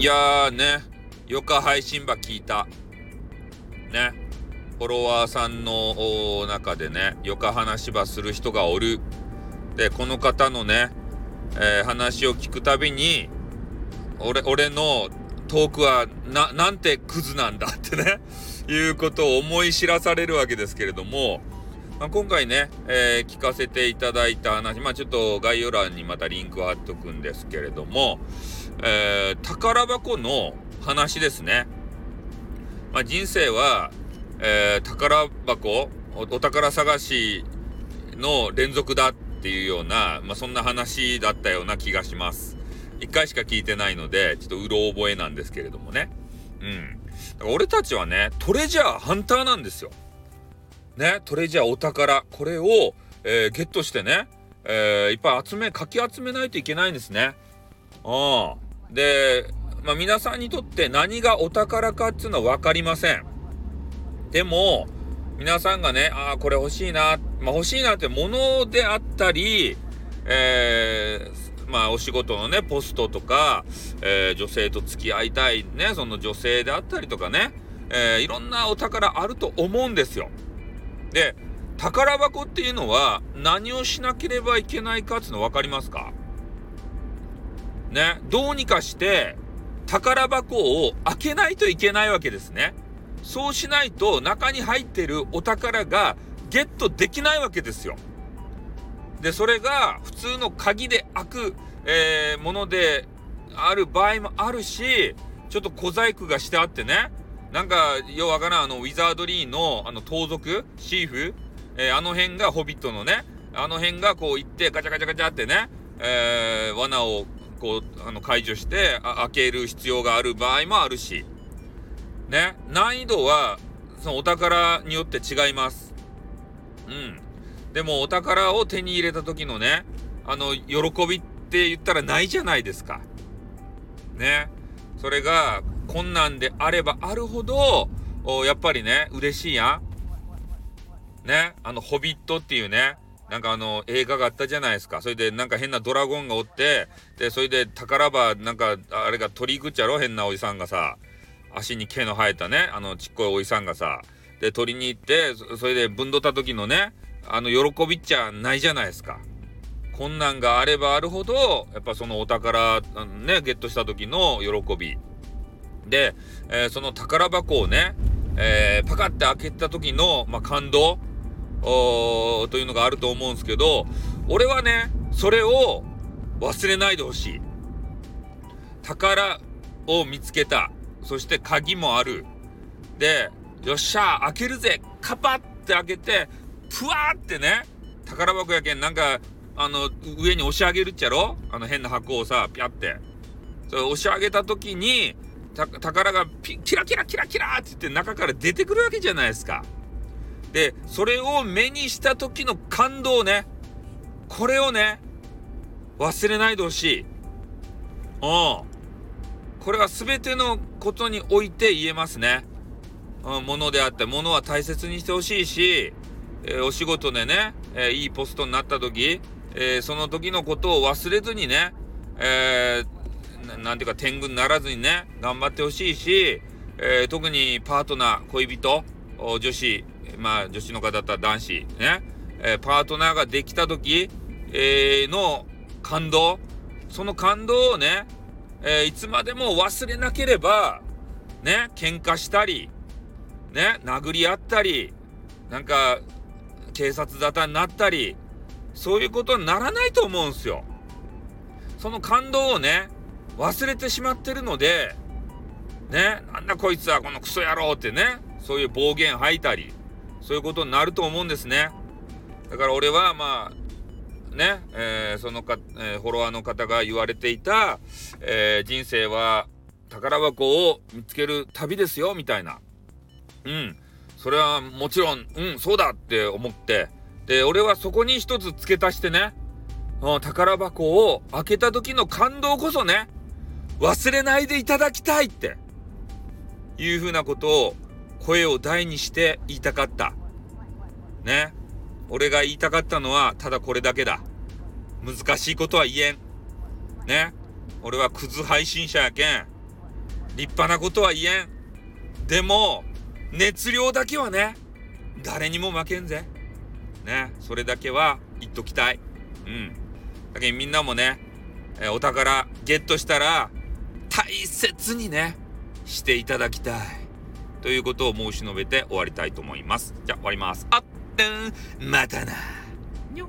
いやーね、よか配信場聞いた。ね。フォロワーさんの中でね、よか話場する人がおる。で、この方のね、えー、話を聞くたびに、俺、俺のトークはな、なんてクズなんだってね、いうことを思い知らされるわけですけれども、まあ、今回ね、えー、聞かせていただいた話、まあちょっと概要欄にまたリンクを貼っとくんですけれども、えー、宝箱の話ですね。まあ、人生は、えー、宝箱お、お宝探しの連続だっていうような、まあ、そんな話だったような気がします。一回しか聞いてないので、ちょっとうろ覚えなんですけれどもね。うん。俺たちはね、トレジャーハンターなんですよ。ね、トレジャーお宝、これを、えー、ゲットしてね、えー、いっぱい集め、かき集めないといけないんですね。うん。で、まあ、皆さんにとって何がお宝かっていうのは分かりません。でも、皆さんがね、ああ、これ欲しいな、まあ、欲しいなってものであったり、えー、まあ、お仕事のね、ポストとか、えー、女性と付き合いたいね、その女性であったりとかね、えー、いろんなお宝あると思うんですよ。で、宝箱っていうのは何をしなければいけないかっていうの分かりますか？ね、どうにかして宝箱を開けないといけないわけですね。そうしないと中に入ってるお宝がゲットできないわけですよ。で、それが普通の鍵で開く、えー、ものである場合もあるし、ちょっと小細工がしてあってね、なんか、ようわからん、あの、ウィザードリーの、あの、盗賊シーフえー、あの辺が、ホビットのね、あの辺がこう行って、ガチャガチャガチャってね、えー、罠をこう、あの、解除して、開ける必要がある場合もあるし、ね、難易度は、そのお宝によって違います。うん。でも、お宝を手に入れた時のね、あの、喜びって言ったらないじゃないですか。ね。それが、困難であればあるほど、やっぱりね、嬉しいやん。ね。あの、ホビットっていうね、なんかあの、映画があったじゃないですか。それでなんか変なドラゴンがおって、で、それで宝場、なんか、あれが鳥行くっちゃろ？変なおじさんがさ、足に毛の生えたね、あの、ちっこいおじさんがさ、で、取りに行って、それでぶんどった時のね、あの、喜びっちゃないじゃないですか。困難があればあるほど、やっぱそのお宝、ね、ゲットした時の喜び。で、えー、その宝箱をね、えー、パカって開けた時の、まあ、感動。というのがあると思うんですけど、俺はね、それを忘れないでほしい。宝を見つけた。そして鍵もある。で、よっしゃ開けるぜカパって開けて、ぷわーってね、宝箱やけん、なんか、あの、上に押し上げるっちゃろ？あの変な箱をさ、ピャって。それ押し上げた時に、宝がピキラキラキラキラって言って中から出てくるわけじゃないですか。で、それを目にした時の感動ね。これをね、忘れないでほしい。うん。これは全てのことにおいて言えますね。うん、ものであって、ものは大切にしてほしいし、えー、お仕事でね、えー、いいポストになった時、えー、その時のことを忘れずにね、えー、なんていうか天狗にならずにね、頑張ってほしいし、え特にパートナー、恋人、女子、まあ女子の方だったら男子、ね、えー、パートナーができた時、えー、の感動、その感動をね、え、いつまでも忘れなければ、ね、喧嘩したり、ね、殴り合ったり、なんか、警察沙汰になったり、そういうことにならないと思うんすよ。その感動をね、忘れてしまってるので、ね、なんだこいつはこのクソ野郎ってね、そういう暴言吐いたり、そういうことになると思うんですね。だから俺はまあ、ね、えー、そのか、えー、フォロワーの方が言われていた、えー、人生は宝箱を見つける旅ですよ、みたいな。うん。それはもちろん、うん、そうだって思って、で、俺はそこに一つ付け足してね、宝箱を開けた時の感動こそね、忘れないでいただきたいって、いうふうなことを声を大にして言いたかった。ね。俺が言いたかったのはただこれだけだ。難しいことは言えん。ね。俺はクズ配信者やけん。立派なことは言えん。でも、熱量だけはね、誰にも負けんぜ。ね、それだけは言っときたい。うん。だけどみんなもね、えお宝ゲットしたら、大切にね、していただきたい。ということを申し述べて終わりたいと思います。じゃあ終わります。あっうん、またな。にょっ。